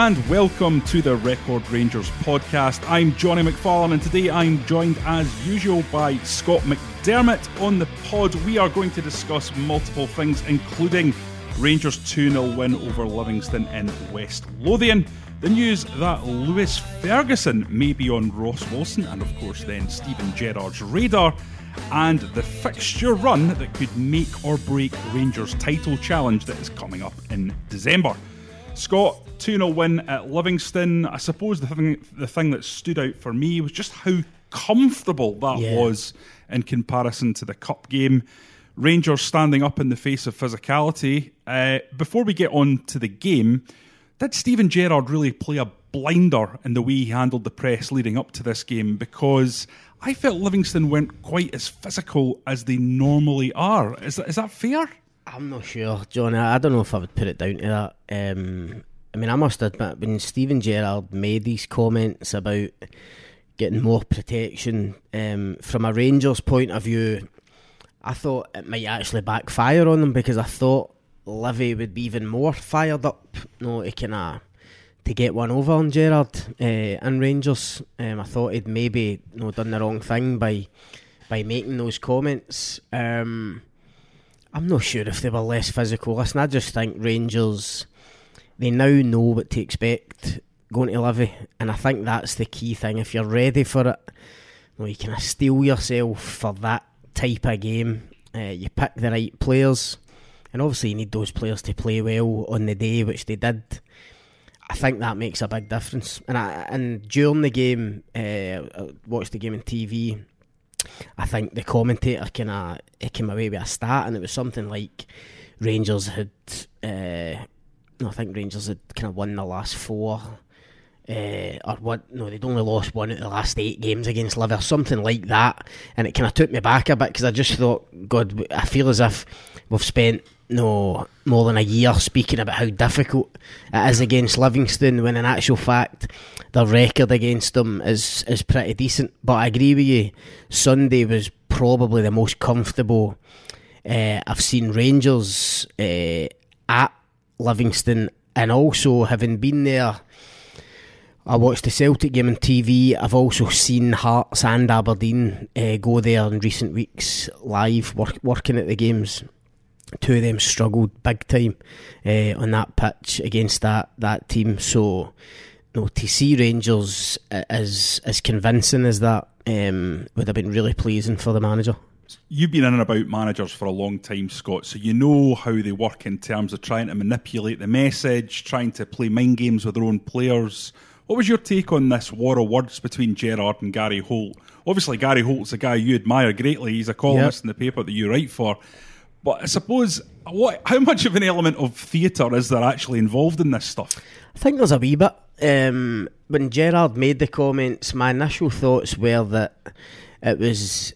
And welcome to the Record Rangers podcast. I'm Jonny McFarlane and today I'm joined as usual by Scott McDermott. On the pod, we are going to discuss multiple things, including Rangers 2 0 win over Livingston in West Lothian, the news that Lewis Ferguson may be on Ross Wilson, and of course then Steven Gerrard's radar, and the fixture run that could make or break Rangers' title challenge that is coming up in December. Scott, 2 0 win at Livingston. I suppose the thing, the thing that stood out for me was just how comfortable that Yeah. was in comparison to the Cup game. Rangers standing up in the face of physicality. Uh, before we get on to the game, did Steven Gerrard really play a blinder in the way he handled the press leading up to this game? Because I felt Livingston weren't quite as physical as they normally are. Is that, is that fair? I'm not sure, John. I don't know if I would put it down to that. Um, I mean, I must admit, when Steven Gerrard made these comments about getting more protection um, from a Rangers point of view, I thought it might actually backfire on them because I thought Livy would be even more fired up, no, kind of to get one over on Gerrard uh, and Rangers. Um, I thought he'd maybe you know, done the wrong thing by by making those comments. Um, I'm not sure if they were less physical. Listen, I just think Rangers they now know what to expect going to Livy, and I think that's the key thing. If you're ready for it, you, you of steel yourself for that type of game. Uh, you pick the right players, and obviously you need those players to play well on the day, which they did. I think that makes a big difference. And I, and during the game, uh, I watched the game on TV. I think the commentator kind of came away with a stat, and it was something like Rangers had. Uh, no, I think Rangers had kind of won the last four. Uh, or what? No, they'd only lost one of the last eight games against Livy, something like that, and it kind of took me back a bit because I just thought, God, I feel as if we've spent no more than a year speaking about how difficult it is against Livingston, when in actual fact the record against them is is pretty decent. But I agree with you, Sunday was probably the most comfortable uh, I've seen Rangers uh, at Livingston, and also having been there. I watched the Celtic game on TV. I've also seen Hearts and Aberdeen uh, go there in recent weeks live, work, working at the games. Two of them struggled big time uh, on that pitch against that, that team. So, no, to see Rangers as as convincing as that um, would have been really pleasing for the manager. You've been in and about managers for a long time, Scott, so you know how they work in terms of trying to manipulate the message, trying to play mind games with their own players. What was your take on this war of words between Gerrard and Gary Holt? Obviously, Gary Holt's a guy you admire greatly. He's a columnist Yep. in the paper that you write for. But I suppose, what? how much of an element of theatre is there actually involved in this stuff? I think there's a wee bit. Um, when Gerrard made the comments, my initial thoughts were that it was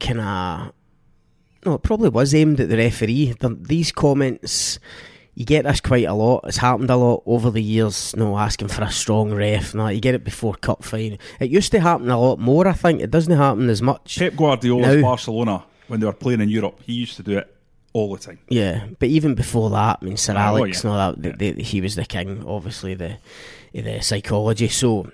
kind of. No, it probably was aimed at the referee. The, these comments, you get this quite a lot. It's happened a lot over the years. No, asking for a strong ref. No, you get it before cup final. It used to happen a lot more. I think it doesn't happen as much. Pep Guardiola's Now- Barcelona, when they were playing in Europe, he used to do it all the time. Yeah, but even before that, I mean, Sir Oh, Alex yeah. and all that, they, they, he was the king, obviously, the the psychology. So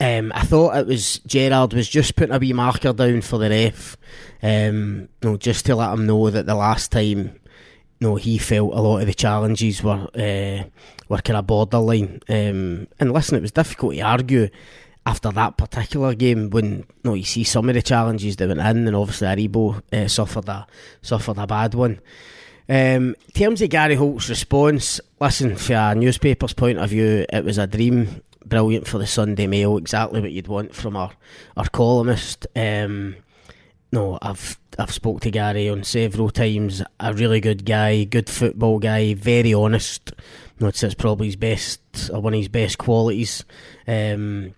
um, I thought it was Gerrard was just putting a wee marker down for the ref, um, you know, just to let him know that the last time, you know, he felt a lot of the challenges were uh, were kind of borderline. Um, and listen, it was difficult to argue after that particular game when you know, you see some of the challenges that went in, and obviously Aribo uh, suffered a suffered a bad one. Um, in terms of Gary Holt's response, listen, from a newspaper's point of view, it was a dream brilliant for the Sunday Mail. Exactly what you'd want from our our columnist. Um, no, I've I've spoke to Gary on several times. A really good guy, good football guy, very honest. No, it's probably his best one of his best qualities. Um,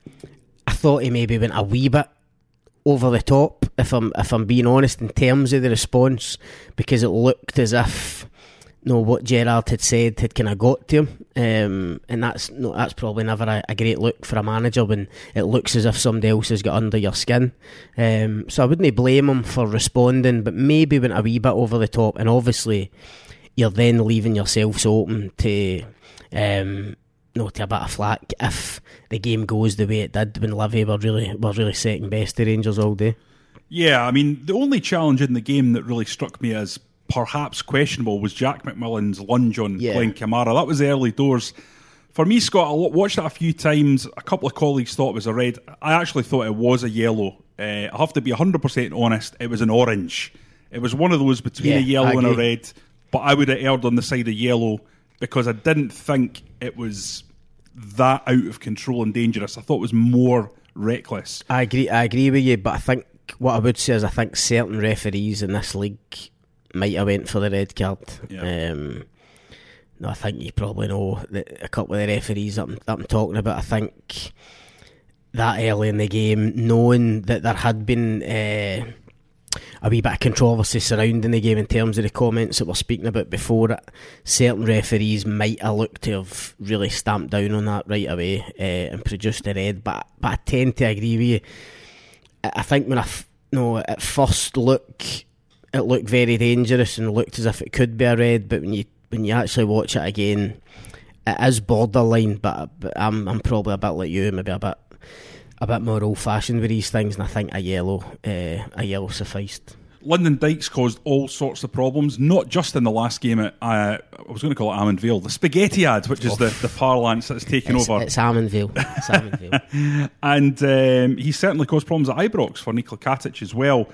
thought he maybe went a wee bit over the top, if I'm if I'm being honest, in terms of the response, because it looked as if know what Gerrard had said had kind of got to him, um, and that's no, that's probably never a, a, great look for a manager when it looks as if somebody else has got under your skin. Um, so I wouldn't blame him for responding, but maybe went a wee bit over the top, and obviously you're then leaving yourselves open to. Um, no, to a bit of flack if the game goes the way it did when Livy were really were really second best to Rangers all day. Yeah, I mean the only challenge in the game that really struck me as perhaps questionable was Jack McMillan's lunge on yeah. Glen Kamara. That was the early doors. For me, Scott, I watched that a few times. A couple of colleagues thought it was a red. I actually thought it was a yellow. Uh, I have to be 100% honest, it was an orange. It was one of those between yeah, a yellow and a red, but I would have erred on the side of yellow because I didn't think it was that out of control and dangerous. I thought it was more reckless. I agree. I agree with you, but I think what I would say is I think certain referees in this league might have went for the red card. Yeah. Um, no, I think you probably know that a couple of the referees that I'm, that I'm talking about. I think that early in the game, knowing that there had been uh, a wee bit of controversy surrounding the game in terms of the comments that we're speaking about before it, certain referees might have looked to have really stamped down on that right away uh, and produced a red. But but I tend to agree with you. I think when I f- no at first look it looked very dangerous and looked as if it could be a red, but when you when you actually watch it again, it is borderline. But, but I'm I'm probably a bit like you, maybe a bit a bit more old fashioned with these things, and I think a yellow uh, a yellow sufficed. Lyndon Dykes caused all sorts of problems, not just in the last game at, uh, I was going to call it Almond Vale, the Spaghetti ad, which is the, the parlance that's taken it's, over. It's Almond Vale. It's Almond Vale. and um, he certainly caused problems at Ibrox for Nikola Katic as well.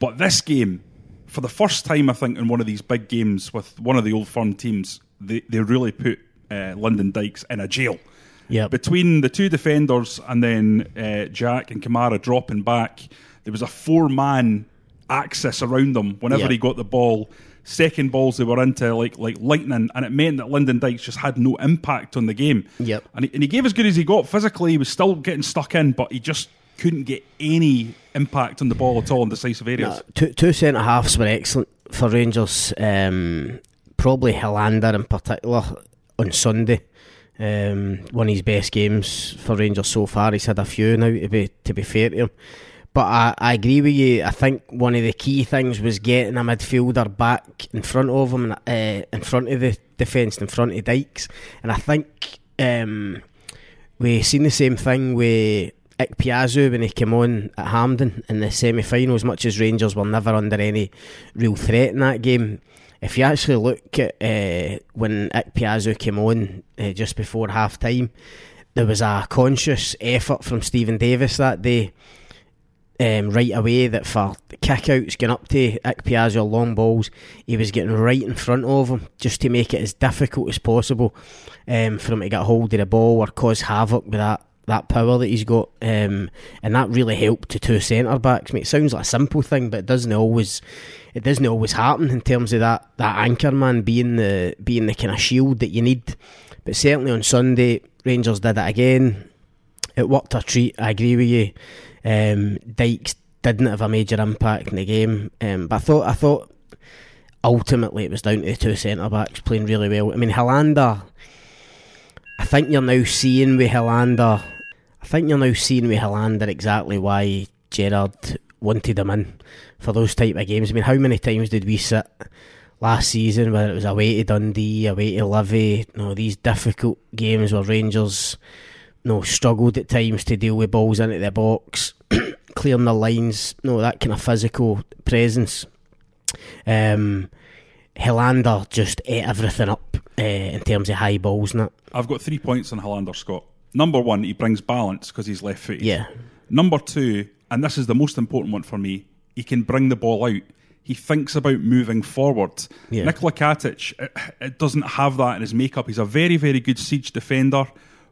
But this game, for the first time, I think, in one of these big games with one of the old firm teams, they, they really put uh, Lyndon Dykes in a jail. Yeah. Between the two defenders and then uh, Jack and Kamara dropping back, there was a four man axis around them whenever yep. he got the ball. Second balls they were into like like lightning, and it meant that Lyndon Dykes just had no impact on the game. Yep. And he, and he gave as good as he got physically. He was still getting stuck in, but he just couldn't get any impact on the ball at all in decisive areas. two two centre halves were excellent for Rangers. Um, probably Helander in particular on Sunday. Um, one of his best games for Rangers so far. He's had a few now to be to be fair to him. But I, I agree with you. I think one of the key things was getting a midfielder back in front of him, uh, in front of the defence, in front of Dykes. And I think um, we've seen the same thing with Ikpeazu when he came on at Hampden in the semi final, as much as Rangers were never under any real threat in that game. If you actually look at uh, when Ikpeazu came on uh, just before half time, there was a conscious effort from Steven Davis that day. Um, right away, that for kickouts going up to Ikpeazu long balls, he was getting right in front of him just to make it as difficult as possible um, for him to get hold of the ball or cause havoc with that that power that he's got, um, and that really helped to two centre backs. Mate, it sounds like a simple thing, but it doesn't always it doesn't always happen in terms of that that anchor man being the being the kind of shield that you need. But certainly on Sunday, Rangers did it again. It worked a treat. I agree with you. Um, Dykes didn't have a major impact in the game, um, but I thought I thought ultimately it was down to the two centre backs playing really well. I mean, Helander. I think you're now seeing with Helander I think you're now seeing with Helander exactly why Gerrard wanted him in for those type of games. I mean, how many times did we sit last season, whether it was away to Dundee, away to Livy, you know, these difficult games where Rangers you know, struggled at times to deal with balls into the box, clearing the lines, you know, that kind of physical presence. Um, Helander just ate everything up uh, in terms of high balls and I've got three points on Helander, Scott number one, he brings balance because he's left footed. Yeah. Number two, and this is the most important one for me, he can bring the ball out. He thinks about moving forward. Yeah. Nikola Katic, it, it doesn't have that in his makeup. He's a very, very good siege defender,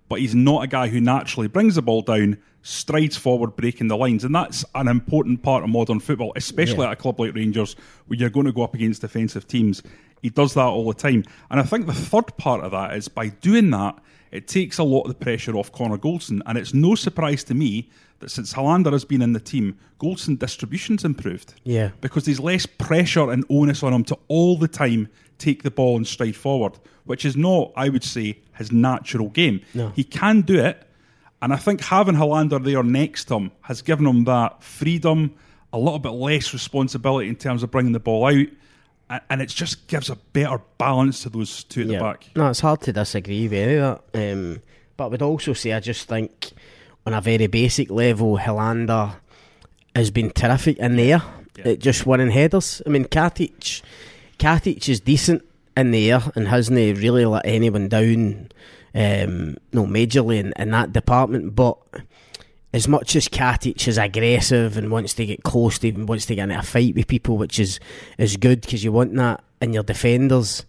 but he's not a guy who naturally brings the ball down, strides forward, breaking the lines. And that's an important part of modern football, especially Yeah. at a club like Rangers, where you're going to go up against defensive teams. He does that all the time. And I think the third part of that is by doing that, it takes a lot of the pressure off Connor Goldson. And it's no surprise to me since Helander has been in the team, Goldson distribution's improved. Yeah. Because there's less pressure and onus on him to all the time take the ball and stride forward, which is not, I would say, his natural game. No. He can do it. And I think having Helander there next to him has given him that freedom, a little bit less responsibility in terms of bringing the ball out. And it just gives a better balance to those two at the back. No, it's hard to disagree with any of that. Um, but I would also say I just think on a very basic level, Helander has been terrific in the air Yeah. at just winning headers. I mean, Katic, Katic is decent in the air and hasn't really let anyone down, um, no, majorly in, in that department. But as much as Katic is aggressive and wants to get close to and wants to get into a fight with people, which is is good because you want that in your defenders.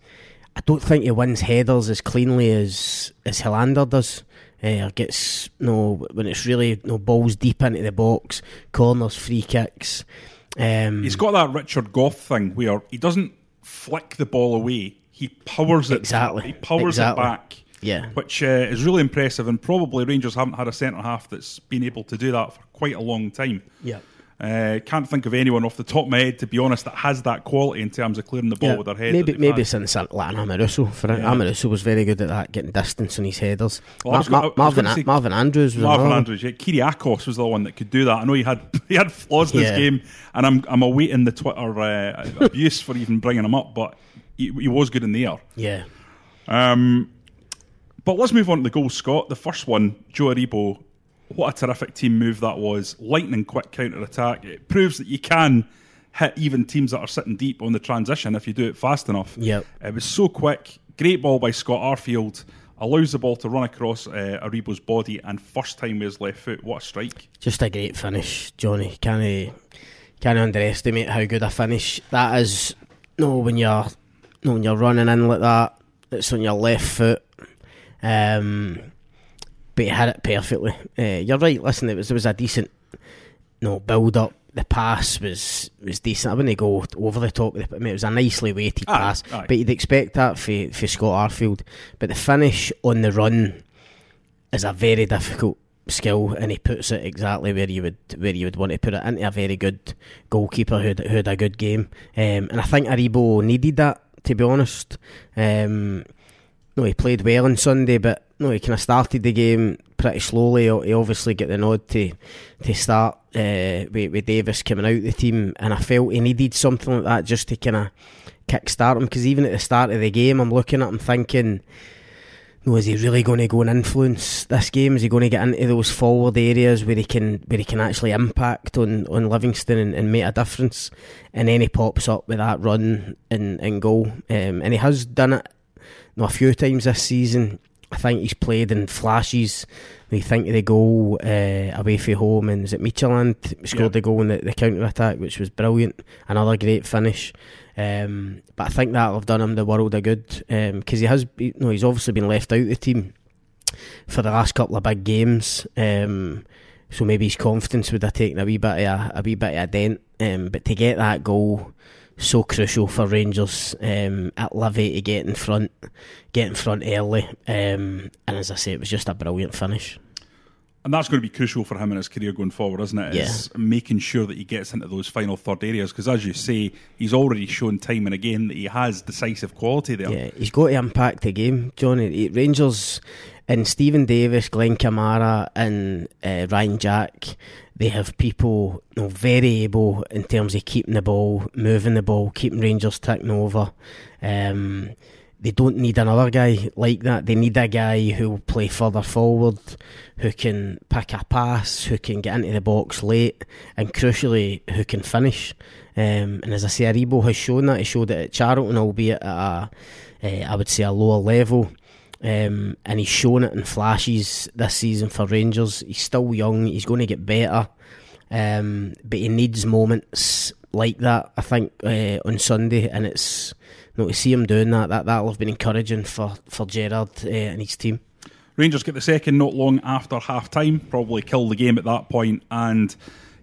I don't think he wins headers as cleanly as as Helander does. Uh, gets no when it's really no balls deep into the box, corners, free kicks. Um, He's got that Richard Gough thing where he doesn't flick the ball away, he powers it. Exactly. He powers Exactly. it back. yeah, which uh, is really impressive. And probably Rangers haven't had a centre half that's been able to do that for quite a long time. yeah. Uh, can't think of anyone off the top of my head, to be honest, that has that quality in terms of clearing the ball Yeah, with their head. Maybe maybe had. since like Amoruso. For Yeah. Amoruso was very good at that, getting distance on his headers. Well, Ma- gonna- Ma- Marvin say- Marvin Andrews was Marvin. Andrews, yeah. Kyrgiakos was the one that could do that. I know he had he had flaws in Yeah. this game, and I'm I'm awaiting the Twitter uh, abuse for even bringing him up, but he, he was good in the air. Yeah, Um, but let's move on to the goal, Scott. The first one, Joe Aribo. What a terrific team move that was. Lightning quick counter attack. It proves that you can hit even teams that are sitting deep on the transition if you do it fast enough. Yep. It was so quick. Great ball by Scott Arfield. Allows the ball to run across uh, Aribo's body and first time with his left foot. What a strike. just a great finish, Jonny. Can't can't underestimate how good a finish that is. No, when you're no when you're running in like that, it's on your left foot. Um, but he had it perfectly. Uh, you're right. Listen, it was it was a decent no build up. The pass was was decent. I wouldn't go over the top. The, I mean, it was a nicely weighted Aye, pass, aye. but you'd expect that for for Scott Arfield. But the finish on the run is a very difficult skill, and he puts it exactly where you would where you would want to put it into a very good goalkeeper who had, who had a good game. Um, and I think Aribo needed that to be honest. Um, no, he played well on Sunday, but no, he kind of started the game pretty slowly. He obviously got the nod to to start uh, with, with Davis coming out the team, and I felt he needed something like that just to kind of kick start him. Because even at the start of the game, I'm looking at him thinking, no, is he really going to go and influence this game? Is he going to get into those forward areas where he can where he can actually impact on, on Livingston and, and make a difference? And then he pops up with that run and, and goal, um, and he has done it no, a few times this season. I think he's played in flashes. We think of the goal uh, away from home, and is it Midtjylland scored Yeah. the goal in the, the counter attack, which was brilliant. Another great finish. Um, but I think that'll have done him the world of good because he has, you know, he's obviously been left out of the team for the last couple of big games. Um, so maybe his confidence would have taken a wee bit of a, a wee bit of a dent. Um, but to get that goal, so crucial for Rangers um, at Livy to get in front, get in front early. Um, and as I say, it was just a brilliant finish. And that's going to be crucial for him in his career going forward, isn't it? it? Is making sure that he gets into those final third areas. Because as you say, he's already shown time and again that he has decisive quality there. Yeah, he's got to impact the game, Jonny. Rangers and Steven Davis, Glen Kamara, and uh, Ryan Jack. They have people you know, very able in terms of keeping the ball, moving the ball, keeping Rangers ticking over. Um, they don't need another guy like that. They need a guy who will play further forward, who can pick a pass, who can get into the box late, and crucially, who can finish. Um, and as I say, Aribo has shown that. He showed it at Charlton, albeit at a, uh, I would say, a lower level. Um, and he's shown it in flashes this season for Rangers. He's still young. He's going to get better, um, but he needs moments like that. I think uh, on Sunday, and it's you know, to see him doing that. That that'll have been encouraging for for Gerrard uh, and his team. Rangers get the second not long after half time, probably kill the game at that point, and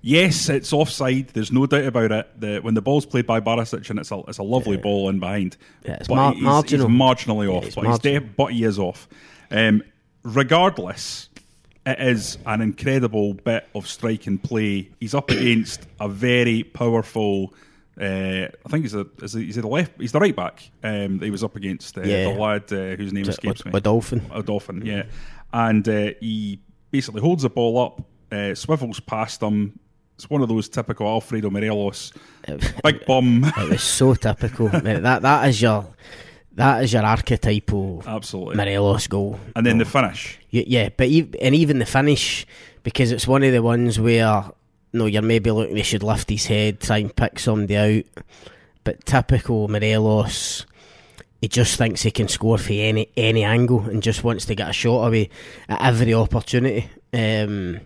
yes, it's offside. There's no doubt about it. The, when the ball's played by Barisic and it's a, it's a lovely yeah. ball in behind, yeah, it's mar- he's, marginal. he's marginally off, but, marginal. He's but he is off. Um, regardless, it is an incredible bit of strike and play. He's up against a very powerful. Uh, I think he's a, is he, he's the left. He's the right back. Um, he was up against uh, yeah. the lad uh, whose name escapes me. A dolphin. A dolphin. Yeah, and uh, he basically holds the ball up, uh, swivels past him. It's one of those typical Alfredo Morelos, big bum. It was so typical. that that is your that is your archetypal absolutely Morelos goal. And then the finish. Yeah, but and even the finish because it's one of the ones where no, you're maybe looking they should lift his head, try and pick somebody out. But typical Morelos, he just thinks he can score for any any angle and just wants to get a shot away at every opportunity. Um,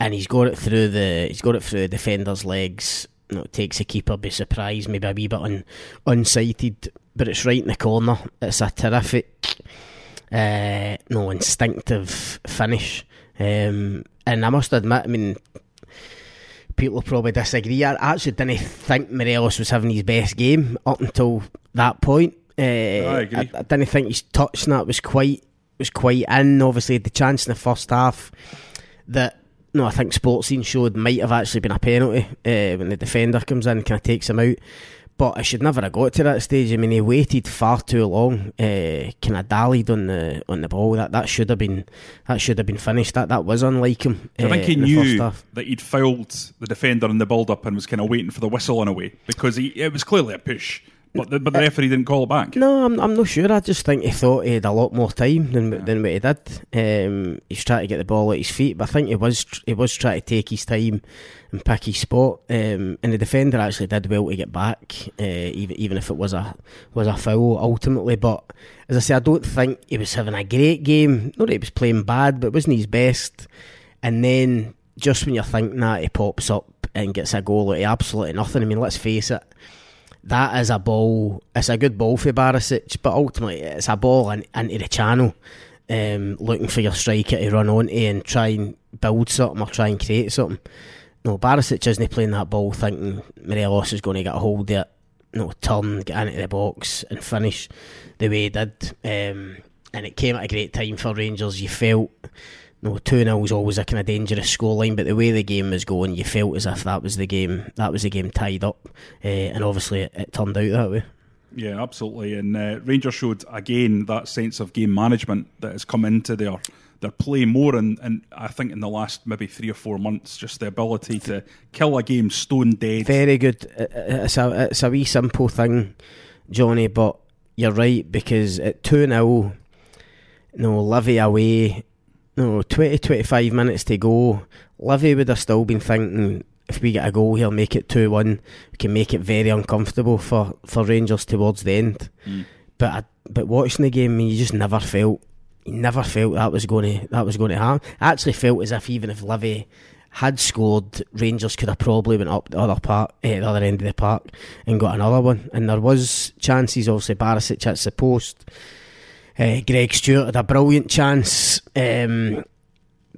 and he's got it through the he's got it through the defender's legs. You know, takes a keeper by surprise, maybe a wee bit un, unsighted but it's right in the corner. It's a terrific, uh, no instinctive finish. Um, and I must admit, I mean, people probably disagree. I actually didn't think Morelos was having his best game up until that point. Uh, I agree. I, I, didn't think his touch that was quite was quite in. Obviously, the chance in the first half that no, I think Sportscene showed might have actually been a penalty uh, when the defender comes in and kind of takes him out. But I should never have got to that stage. I mean, he waited far too long. Uh, kind of dallied on the on the ball. That that should have been that should have been finished. That that was unlike him. I think he knew that he'd fouled the defender in the build up and was kind of waiting for the whistle in a way because he, it was clearly a push. But the, but the referee didn't call it back. No, I'm, I'm not sure. I just think he thought he had a lot more time than yeah. than what he did. Um, he's trying to get the ball at his feet, but I think he was he was trying to take his time and pick his spot. Um, and the defender actually did well to get back, uh, even even if it was a was a foul ultimately. But as I say, I don't think he was having a great game. Not that he was playing bad, but it wasn't his best. And then just when you're thinking that, he pops up and gets a goal at absolutely nothing. I mean, let's face it that is a ball. It's a good ball for Barisic, but ultimately it's a ball in, into the channel, um, looking for your striker to run onto and try and build something or try and create something. No, Barisic isn't playing that ball thinking Morelos is going to get a hold of it. No, turn, get into the box and finish the way he did. Um, and it came at a great time for Rangers. You felt no, 2 0 was always a kind of dangerous scoreline, but the way the game was going, you felt as if that was the game, that was the game tied up, uh, and obviously it, it, turned out that way. Yeah, absolutely. And uh, Rangers showed again that sense of game management that has come into their their play more, and, and I think in the last maybe three or four months, just the ability to kill a game stone dead. Very good. It's a it's a wee simple thing, Jonny, but you're right because at two 0 no Livy away no, 20, 25 minutes to go. Livy would have still been thinking if we get a goal here, make it 2 1, we can make it very uncomfortable for, for Rangers towards the end. Mm. But I, but watching the game, you just never felt you never felt that was going to that was going to happen. I actually felt as if even if Livy had scored, Rangers could have probably went up the other part, eh, the other end of the park, and got another one. And there was chances. Obviously, Barisic hits the post. Uh, Greg Stewart had a brilliant chance. Um,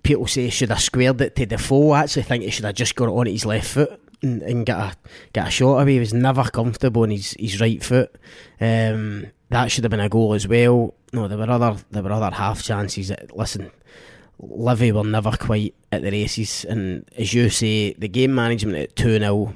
people say he should have squared it to Defoe. I actually think he should have just got it on his left foot and, and get a get a shot away. He was never comfortable on his, his right foot. Um, that should have been a goal as well. No, there were other there were other half chances. That, listen, Livy were never quite at the races, and as you say, the game management at two 0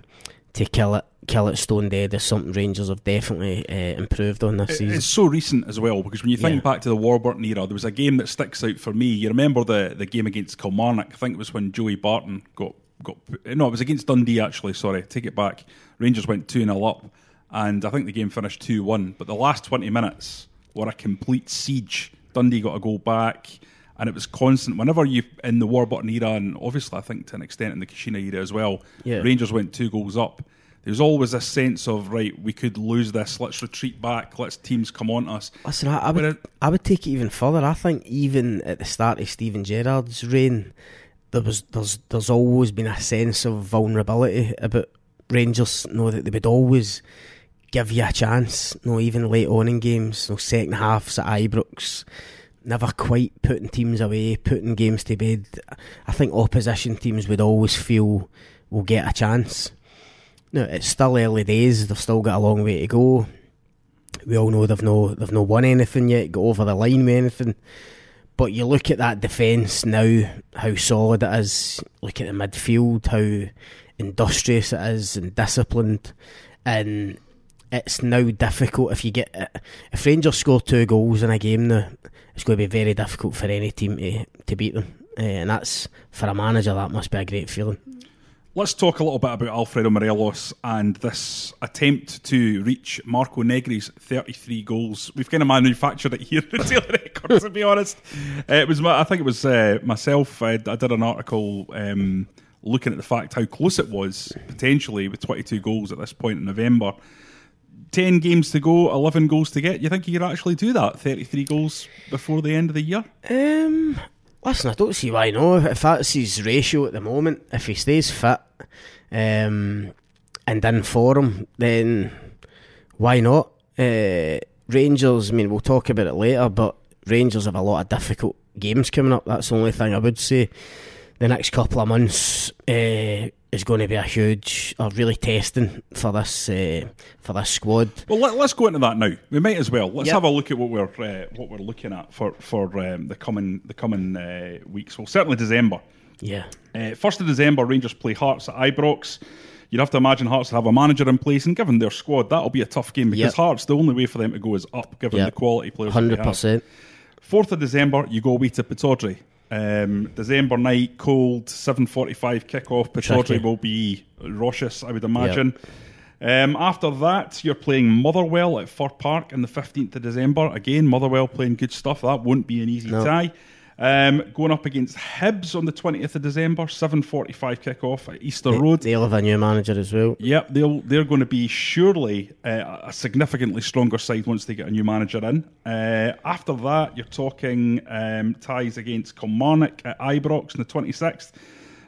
to kill it kill it stone dead is something Rangers have definitely uh, improved on this season. It's so recent as well because when you think yeah. back to the Warburton era, there was a game that sticks out for me. You remember the the game against Kilmarnock? I think it was when Joey Barton got got no, it was against Dundee actually. Sorry, take it back. Rangers went two 0 up, and I think the game finished two one. But the last twenty minutes were a complete siege. Dundee got a goal back and it was constant. Whenever you in the Warburton era, and obviously I think to an extent in the Caixinha era as well, yeah. Rangers went two goals up there's always a sense of right, we could lose this. Let's retreat back. Let's teams come on us. Listen, I, I would, it, I would take it even further. I think even at the start of Steven Gerrard's reign, there was there's there's always been a sense of vulnerability about Rangers. Know that they would always give you a chance. No, even late on in games, no second halves at Ibrox. never quite putting teams away, putting games to bed. I think opposition teams would always feel we'll get a chance. No, it's still early days. They've still got a long way to go. We all know they've no they've no won anything yet, got over the line with anything. But you look at that defence now, how solid it is. Look at the midfield, how industrious it is and disciplined. And it's now difficult if you get if Rangers score two goals in a game now, it's going to be very difficult for any team to to beat them. Uh, and that's for a manager that must be a great feeling. Let's talk a little bit about Alfredo Morelos and this attempt to reach Marco Negri's 33 goals. We've kind of manufactured it here at Daily Records, to be honest. Uh, it was, I think it was uh, myself. I, I, did an article um, looking at the fact how close it was potentially with 22 goals at this point in November. 10 games to go, 11 goals to get. You think you could actually do that? 33 goals before the end of the year? Um, Listen, I don't see why not. If that's his ratio at the moment, if he stays fit um, and in form, then why not? Uh, Rangers, I mean, we'll talk about it later, but Rangers have a lot of difficult games coming up. That's the only thing I would say. The next couple of months, uh, is going to be a huge, or really testing for this uh, for this squad. Well, let, us go into that now. We might as well. Let's yep. have a look at what we're uh, what we're looking at for for um, the coming the coming uh, weeks. Well, certainly December. Yeah. Uh, first of December, Rangers play Hearts at Ibrox. You'd have to imagine Hearts have a manager in place, and given their squad, that'll be a tough game because yep. Hearts, the only way for them to go is up, given yep. the quality players. Hundred percent. Fourth of December, you go away to Pittodrie. Um, December night, cold, 7.45 kickoff. Pittodrie will be raucous, I would imagine. Yep. Um, after that, you're playing Motherwell at Fir Park on the 15th of December. Again, Motherwell playing good stuff. That won't be an easy no. tie. Um, going up against Hibs on the 20th of December, 7.45 kick-off at Easter they, Road. They'll have a new manager as well. Yep, they'll, they're going to be surely uh, a significantly stronger side once they get a new manager in. Uh, after that, you're talking um, ties against Kilmarnock at Ibrox on the 26th.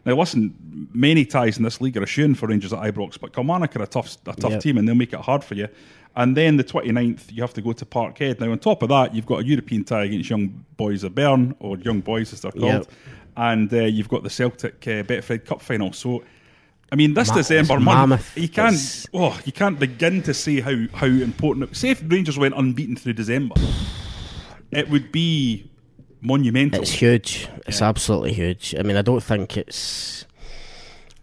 Now, listen, many ties in this league are a for Rangers at Ibrox, but Kilmarnock are a tough, a tough yep. team and they'll make it hard for you. And then the 29th, you have to go to Parkhead. Now, on top of that, you've got a European tie against Young Boys of Bern, or Young Boys as they're called. Yep. And uh, you've got the Celtic uh, Betfred Cup final. So, I mean, this Ma- December month, you can't, it's... oh, you can't begin to say how, how important. Say if Rangers went unbeaten through December, it would be monumental. It's huge. It's yeah. absolutely huge. I mean, I don't think it's.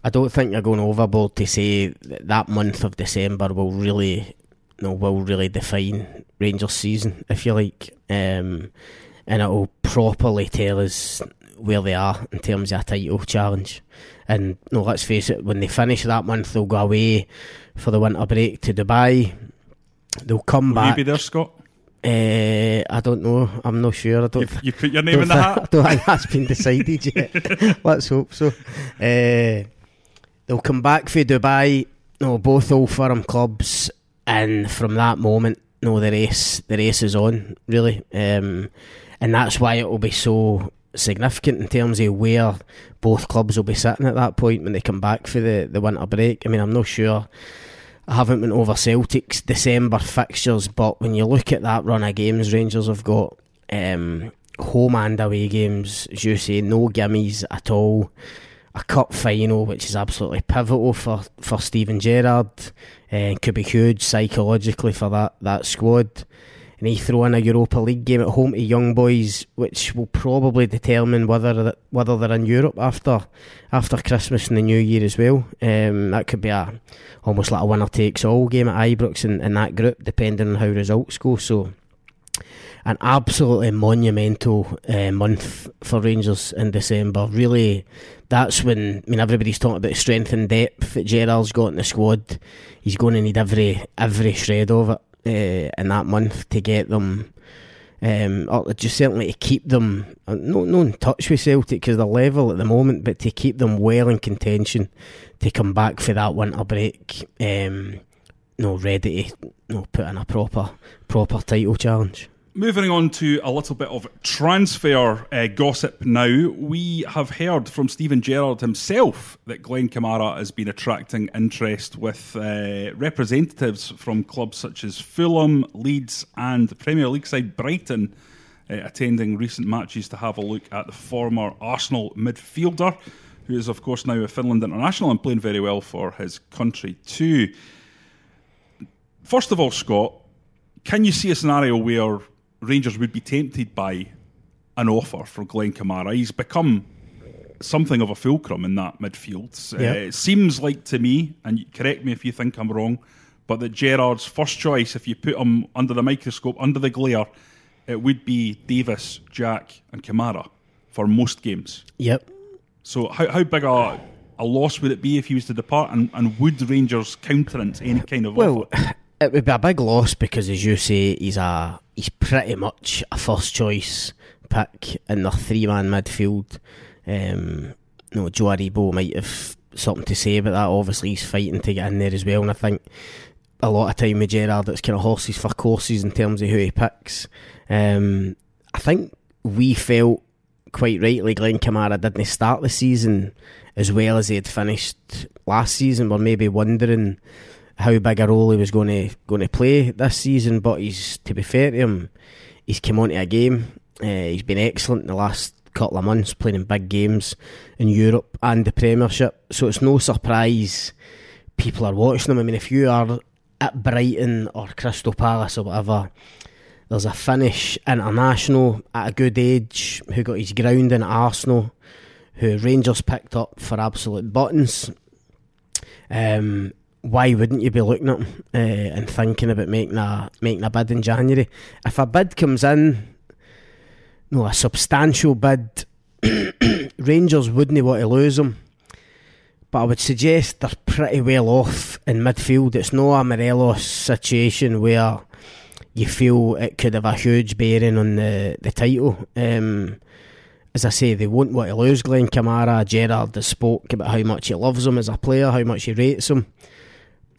I don't think you're going overboard to say that, that month of December will really you know, will really define Rangers' season, if you like, um, and it will properly tell us where they are in terms of a title challenge. And you no, let's face it, when they finish that month, they'll go away for the winter break to Dubai. They'll come Will back. You be there, Scott. Uh, I don't know. I'm not sure. I don't. You, you put your name in the hat. I don't think that's been decided yet. Let's hope so. Uh, they'll come back for Dubai. No, both old firm clubs and from that moment, no, the race, the race is on really, um, and that's why it will be so significant in terms of where both clubs will be sitting at that point when they come back for the, the winter break. I mean, I'm not sure. I haven't been over Celtic's December fixtures, but when you look at that run of games, Rangers have got um, home and away games, as you say, no gimmies at all. A cup final, which is absolutely pivotal for, for Steven Gerrard uh, could be huge psychologically for that, that squad. And he throw in a Europa League game at home to young boys, which will probably determine whether whether they're in Europe after after Christmas and the New Year as well. Um, that could be a almost like a winner takes all game at Ibrox in, in that group, depending on how results go. So an absolutely monumental uh, month for Rangers in December. Really, that's when I mean everybody's talking about strength and depth that Gerrard's got in the squad. He's going to need every every shred of it uh, in that month to get them. Um, or just certainly to keep them uh, no, no in touch with Celtic because they're level at the moment, but to keep them well in contention to come back for that winter break, um, no ready to no put in a proper proper title challenge. Moving on to a little bit of transfer uh, gossip now. We have heard from Steven Gerrard himself that Glen Kamara has been attracting interest with uh, representatives from clubs such as Fulham, Leeds, and the Premier League side Brighton uh, attending recent matches to have a look at the former Arsenal midfielder, who is, of course, now a Finland international and playing very well for his country too. First of all, Scott, can you see a scenario where Rangers would be tempted by an offer for Glen Kamara? He's become something of a fulcrum in that midfield. Uh, it seems like to me, and correct me if you think I'm wrong, but that Gerrard's first choice, if you put him under the microscope, under the glare, it would be Davis, Jack, and Kamara for most games. Yep. So how, how big a, a loss would it be if he was to depart, and, and would Rangers countenance any kind of Well, offer? It would be a big loss because, as you say, he's a he's pretty much a first choice pick in the three man midfield. Um, no, Joe Aribo might have something to say about that. Obviously, he's fighting to get in there as well, and I think a lot of time with Gerrard, it's kind of horses for courses in terms of who he picks. Um, I think we felt quite rightly Glen Kamara didn't start the season as well as he had finished last season. We're maybe wondering how big a role he was going to going to play this season. But he's to be fair to him, he's come onto a game. Uh, he's been excellent in the last couple of months, playing in big games in Europe and the Premiership. So it's no surprise people are watching him. I mean, if you are at Brighton or Crystal Palace or whatever, there's a Finnish international at a good age who got his grounding at Arsenal, who Rangers picked up for absolute buttons. Um, why wouldn't you be looking at him uh, and thinking about making a making a bid in January? If a bid comes in, no, a substantial bid, Rangers wouldn't want to lose him. But I would suggest they're pretty well off in midfield. It's no a Morelos situation where you feel it could have a huge bearing on the, the title. Um, as I say, they won't want to lose Glen Kamara. Gerrard has spoke about how much he loves him as a player, how much he rates him.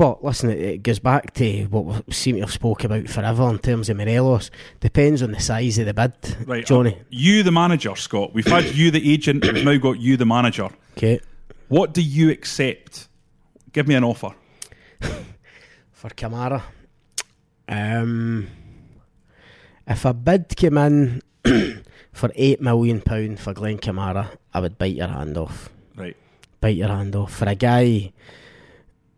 But listen, it, it goes back to what we seem to have spoke about forever in terms of Morelos. Depends on the size of the bid, Right, Jonny. uh, you, the manager, Scott. We've had you, the agent. We've now got you, the manager. Okay, What do you accept? Give me an offer. for Kamara. Um, if a bid came in for eight million pound for Glen Kamara, I would bite your hand off. Right. bite your hand off for a guy.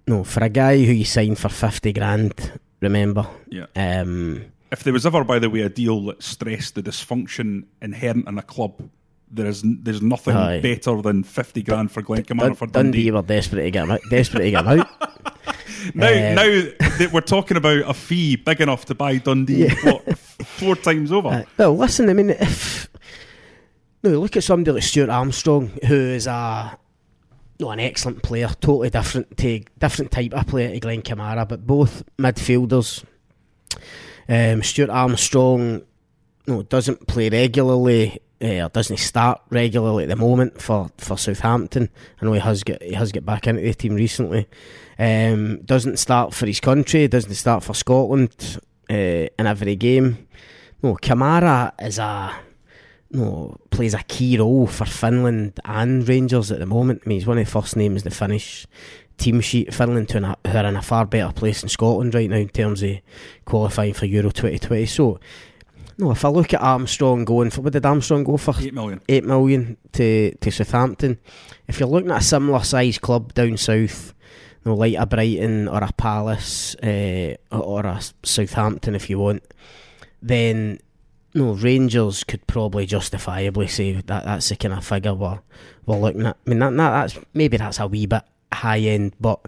No, for a guy who you signed for fifty grand. Remember, Yeah. um, If there was ever, by the way, a deal that stressed the dysfunction inherent in a club, there is there's nothing Aye. better than fifty grand for Glen Kamara Dun- for Dundee Dundee. were desperate to get him out. Desperate to get him out. Now, Uh, now that we're talking about a fee big enough to buy Dundee what, four times over. Uh, well, listen, I mean, if no, look at somebody like Stuart Armstrong, who is a no, an excellent player, totally different to different type of player to Glen Kamara, but both midfielders. Um, Stuart Armstrong, no, doesn't play regularly. Uh, doesn't start regularly at the moment for, for Southampton. I know he has got he has got back into the team recently. Um, doesn't start for his country. Doesn't start for Scotland uh, in every game. No, Kamara is a no plays a key role for Finland and Rangers at the moment. I mean, he's one of the first names to finish team sheet. Finland who are who are in a far better place than Scotland right now in terms of qualifying for Euro 2020. So, no, if I look at Armstrong going for what did Armstrong go for? Eight million. eight million to to Southampton. If you're looking at a similar size club down south, you know, like a Brighton or a Palace uh, or a Southampton, if you want, then no Rangers could probably justifiably say that that's the kind of figure we're we're looking at. I mean, that, that that's maybe that's a wee bit high end, but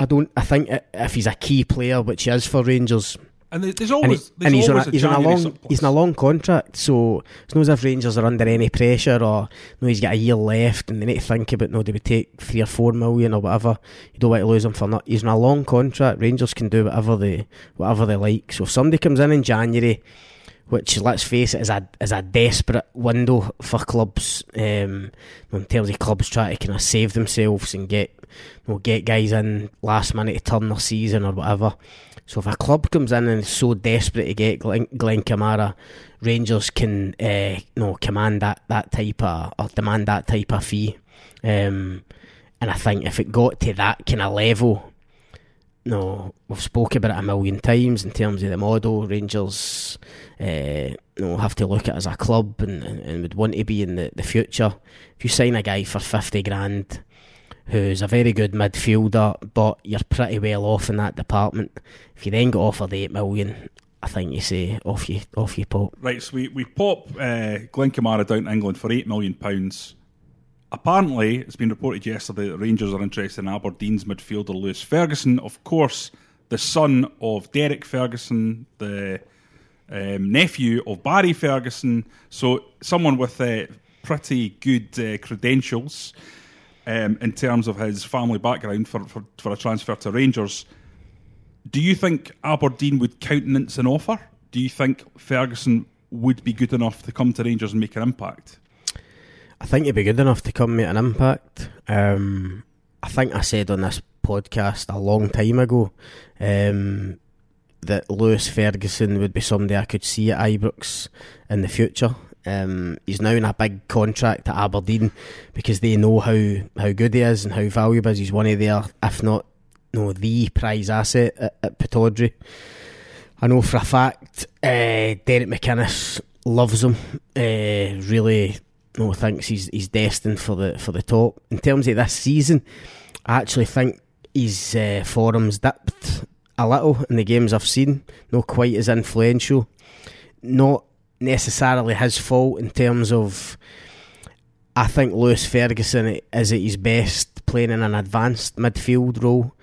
I don't. I think if he's a key player, which he is for Rangers, And there- there's and, always he- there's and he's on always a, he's on a long surplus. he's on a long contract, so it's not as if Rangers are under any pressure or no he's got a year left and they need to think about no do we take three or four million or whatever. You don't want to lose him for not. He's on a long contract. Rangers can do whatever they whatever they like. So if somebody comes in in January, which let's face it is a is a desperate window for clubs, um, in terms of clubs trying to kind of save themselves and get you know, get guys in last minute to turn their season or whatever. So if a club comes in and is so desperate to get Glen Kamara, Rangers can uh, you know, command that, that type of or demand that type of fee. Um, and I think if it got to that kind of level, no, we've spoken about it a million times in terms of the model. Rangers, uh, no, have to look at it as a club and, and, and would want to be in the, the future. If you sign a guy for fifty grand, who's a very good midfielder, but you're pretty well off in that department. If you then get offered eight million, I think you say off you off you pop. Right, so we, we pop uh, Glen Kamara down to England for eight million pounds. Apparently, it's been reported yesterday that Rangers are interested in Aberdeen's midfielder Lewis Ferguson. Of course, the son of Derek Ferguson, the um, nephew of Barry Ferguson. So someone with uh, pretty good uh, credentials um, in terms of his family background for, for, for a transfer to Rangers. Do you think Aberdeen would countenance an offer? Do you think Ferguson would be good enough to come to Rangers and make an impact? I think he'd be good enough to come make an impact. Um, I think I said on this podcast a long time ago um, that Lewis Ferguson would be somebody I could see at Ibrox in the future. Um, he's now in a big contract at Aberdeen because they know how, how good he is and how valuable. He's one of their, if not no, the prize asset at, at Pittodrie. I know for a fact uh, Derek McInnes loves him. Uh, really, no, thinks he's he's destined for the for the top. In terms of this season, I actually think his uh, forum's dipped a little in the games I've seen. Not quite as influential. Not necessarily his fault in terms of. I think Lewis Ferguson is at his best playing in an advanced midfield role,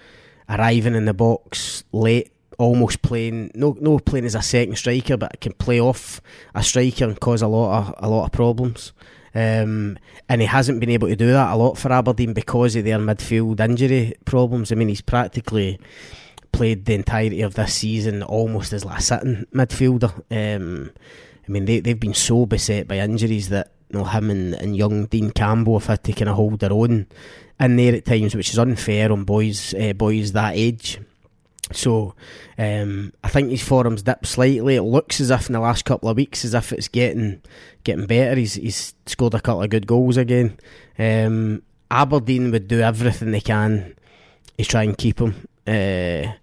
arriving in the box late, almost playing no no playing as a second striker, but can play off a striker and cause a lot of a lot of problems. Um, and he hasn't been able to do that a lot for Aberdeen because of their midfield injury problems. I mean, he's practically played the entirety of this season almost as like a sitting midfielder. Um, I mean, they, they've been so beset by injuries that you know, him and, and young Dean Campbell have had to kind of hold their own in there at times, which is unfair on boys uh, boys that age. So um, I think his form's dipped slightly. It looks as if in the last couple of weeks, as if it's getting getting better. He's he's scored a couple of good goals again. Um, Aberdeen would do everything they can to try and keep him. Uh,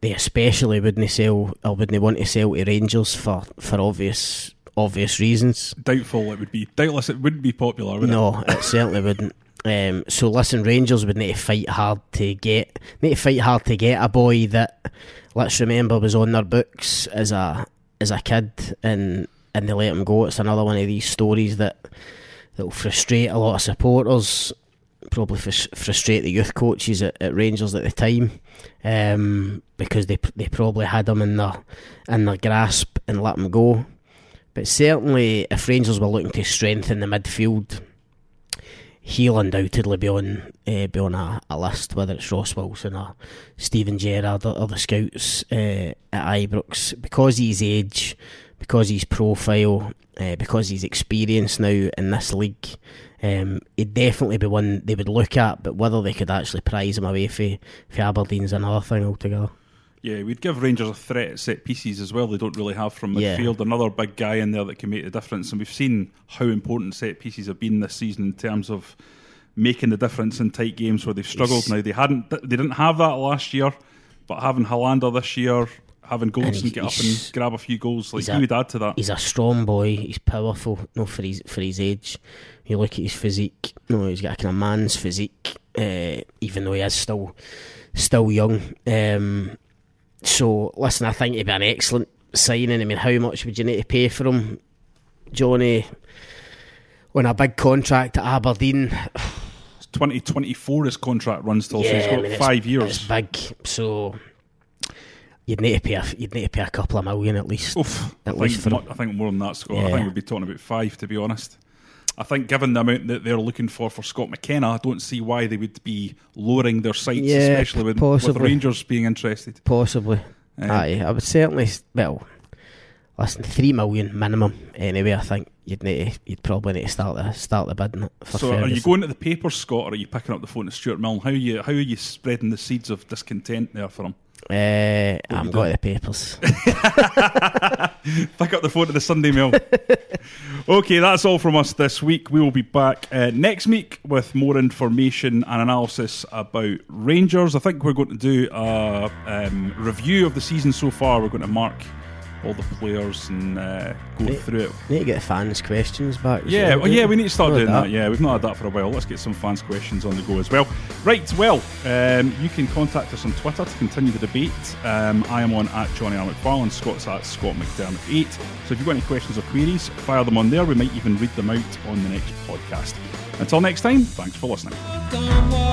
they especially wouldn't sell or wouldn't want to sell to Rangers for, for obvious obvious reasons. Doubtful it would be. Doubtless it wouldn't be popular. Would no, it? it certainly wouldn't. Um, so listen, Rangers would need to fight hard to get need to fight hard to get a boy that let's remember was on their books as a as a kid and and they let him go. It's another one of these stories that that will frustrate a lot of supporters, probably frustrate the youth coaches at, at Rangers at the time, um, because they they probably had him in their in their grasp and let him go. But certainly, if Rangers were looking to strengthen the midfield he'll undoubtedly be on uh, be on a, a, list, whether it's Ross Wilson or Steven Gerrard or, or the scouts uh, at Ibrox, because he's age, because he's profile, uh, because he's experience now in this league. Um, he'd definitely be one they would look at, but whether they could actually prize him away for, for Aberdeen's another thing altogether. Yeah, we'd give Rangers a threat at set pieces as well. They don't really have from midfield. Yeah. Another big guy in there that can make the difference. And we've seen how important set pieces have been this season in terms of making the difference in tight games where they've struggled. Now they hadn't, they didn't have that last year, but having Helander this year, having Goldson get up and grab a few goals, like who would add to that? He's a strong boy. He's powerful. No, for his for his age, you look at his physique. No, he's got a kind of man's physique, uh, even though he is still still young. Um, so, listen, I think it'd be an excellent signing. I mean, how much would you need to pay for him, Jonny? On a big contract at Aberdeen. 2024 his contract runs till, yeah, so he's got I mean, five years. It's big, so you'd need to pay a, you'd need to pay a couple of million at least. Oof, at I least think, for I think more than that, Scott. Yeah. I think we'd be talking about five, to be honest. I think, given the amount that they're looking for for Scott McKenna, I don't see why they would be lowering their sights, yeah, especially with, with, Rangers being interested. Possibly. Um, Aye, I would certainly. Well, listen, three million minimum. Anyway, I think you'd need to, you'd probably need to start the start the bidding. For so, Ferguson. are you going to the paper, Scott, or are you picking up the phone to Stewart Milne? How are you how are you spreading the seeds of discontent there for him? Uh, I haven't got the papers. Pick up the phone to the Sunday Mail. okay, that's all from us this week. We will be back uh, next week with more information and analysis about Rangers. I think we're going to do a um, review of the season so far. We're going to mark all the players and uh, go Need- through it. Need to get fans' questions back. Yeah, well, well, yeah, we need to start doing that. that. Yeah, we've not had that for a while. Let's get some fans' questions on the go as well. Right, well, um, you can contact us on Twitter to continue the debate. Um, I am on at Jonny R. McFarlane, Scott's at Scott McDermott8. So if you've got any questions or queries, fire them on there. We might even read them out on the next podcast. Until next time, thanks for listening. Come